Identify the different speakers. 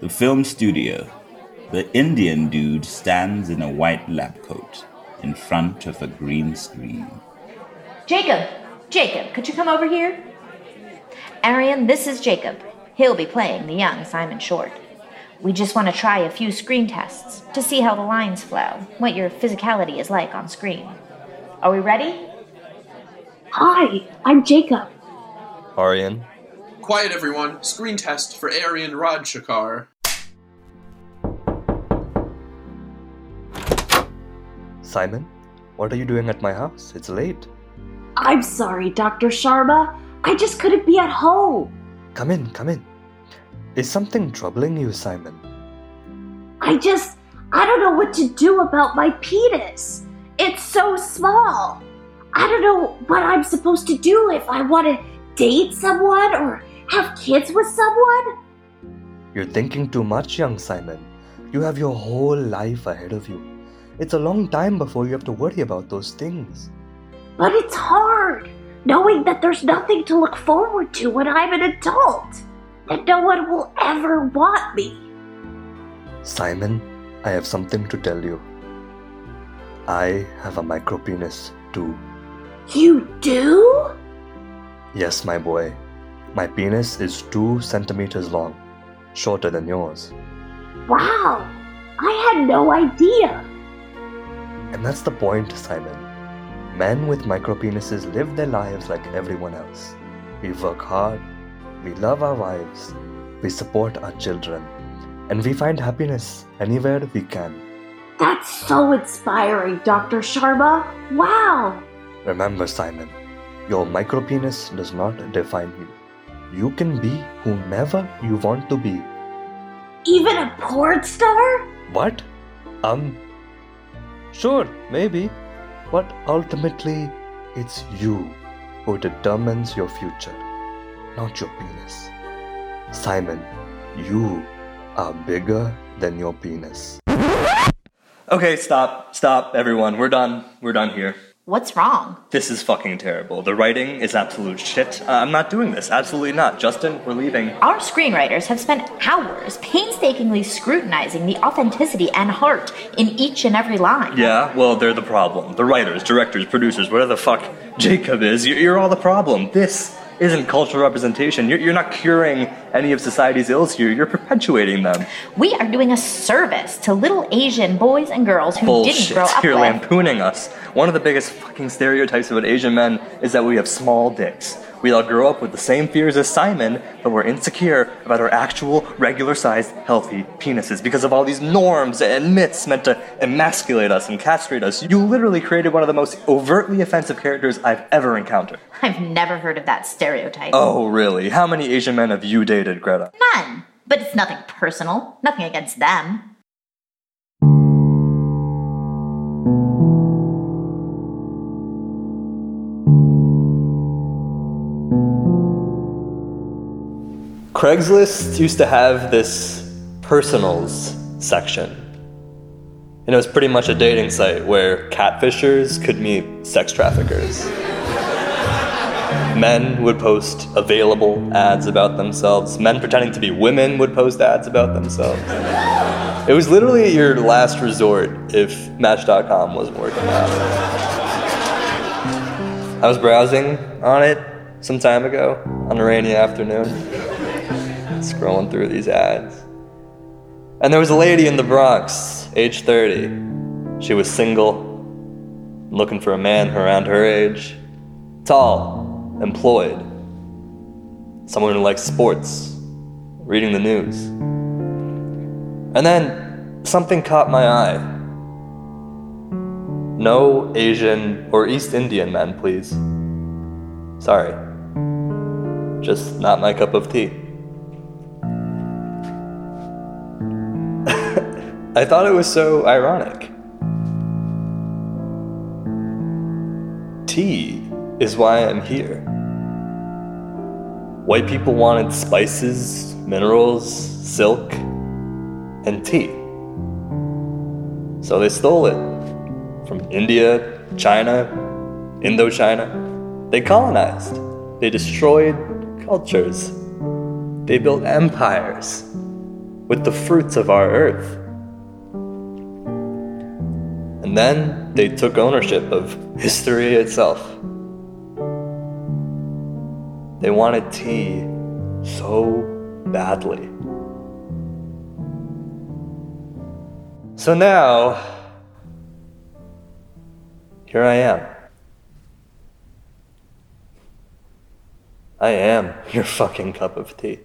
Speaker 1: The film studio. The Indian dude stands in a white lab coat in front of a green screen.
Speaker 2: Jacob! Jacob, could you come over here? Arian, this is Jacob. He'll be playing the young Simon Short. We just want to try a few screen tests to see how the lines flow, what your physicality is like on screen. Are we ready?
Speaker 3: Hi, I'm Jacob.
Speaker 4: Arian.
Speaker 5: Quiet, everyone. Screen test for Arian Rajshakar.
Speaker 4: Simon, what are you doing at my house? It's late.
Speaker 3: I'm sorry, Dr. Sharma. I just couldn't be at home.
Speaker 4: Come in, come in. Is something troubling you, Simon?
Speaker 3: I just. I don't know what to do about my penis. It's so small. I don't know what I'm supposed to do if I want to date someone or have kids with someone.
Speaker 4: You're thinking too much, young Simon. You have your whole life ahead of you. It's a long time before you have to worry about those things.
Speaker 3: But it's hard, knowing that there's nothing to look forward to when I'm an adult, that no one will ever want me.
Speaker 4: Simon, I have something to tell you. I have a micropenis too.
Speaker 3: You do?
Speaker 4: Yes, my boy. My penis is two centimeters long, shorter than yours.
Speaker 3: Wow, I had no idea.
Speaker 4: And that's the point, Simon. Men with micropenises live their lives like everyone else. We work hard, we love our wives, we support our children, and we find happiness anywhere we can.
Speaker 3: That's so inspiring, Dr. Sharma. Wow.
Speaker 4: Remember, Simon, your micropenis does not define you. You can be whomever you want to be.
Speaker 3: Even a porn star?
Speaker 4: What? Um, sure, maybe. But ultimately, it's you who determines your future, not your penis. Simon, you are bigger than your penis. Okay, stop, stop, everyone. We're done. We're done here.
Speaker 2: What's wrong?
Speaker 4: This is fucking terrible. The writing is absolute shit. Uh, I'm not doing this. Absolutely not. Justin, we're leaving.
Speaker 2: Our screenwriters have spent hours painstakingly scrutinizing the authenticity and heart in each and every line.
Speaker 4: Yeah, well, they're the problem. The writers, directors, producers, whatever the fuck Jacob is, you're, you're all the problem. This isn't cultural representation. You're, you're not curing any of society's ills here, you're perpetuating them.
Speaker 2: We are doing a service to little Asian boys and girls who
Speaker 4: Bullshit.
Speaker 2: didn't grow up
Speaker 4: You're
Speaker 2: with.
Speaker 4: lampooning us. One of the biggest fucking stereotypes about Asian men is that we have small dicks. We all grow up with the same fears as Simon, but we're insecure about our actual, regular sized, healthy penises because of all these norms and myths meant to emasculate us and castrate us. You literally created one of the most overtly offensive characters I've ever encountered.
Speaker 2: I've never heard of that stereotype.
Speaker 4: Oh, really? How many Asian men have you dated, Greta?
Speaker 2: None. But it's nothing personal, nothing against them.
Speaker 4: Craigslist used to have this personals section. And it was pretty much a dating site where catfishers could meet sex traffickers. Men would post available ads about themselves. Men pretending to be women would post ads about themselves. It was literally your last resort if Match.com wasn't working out. I was browsing on it some time ago on a rainy afternoon scrolling through these ads. And there was a lady in the Bronx, age 30. She was single, looking for a man around her age, tall, employed, someone who likes sports, reading the news. And then something caught my eye. No Asian or East Indian men, please. Sorry. Just not my cup of tea. I thought it was so ironic. Tea is why I'm here. White people wanted spices, minerals, silk, and tea. So they stole it from India, China, Indochina. They colonized, they destroyed cultures, they built empires. with the fruits of our earth. And then they took ownership of history itself. They wanted tea so badly. So now, here I am. I am your fucking cup of tea.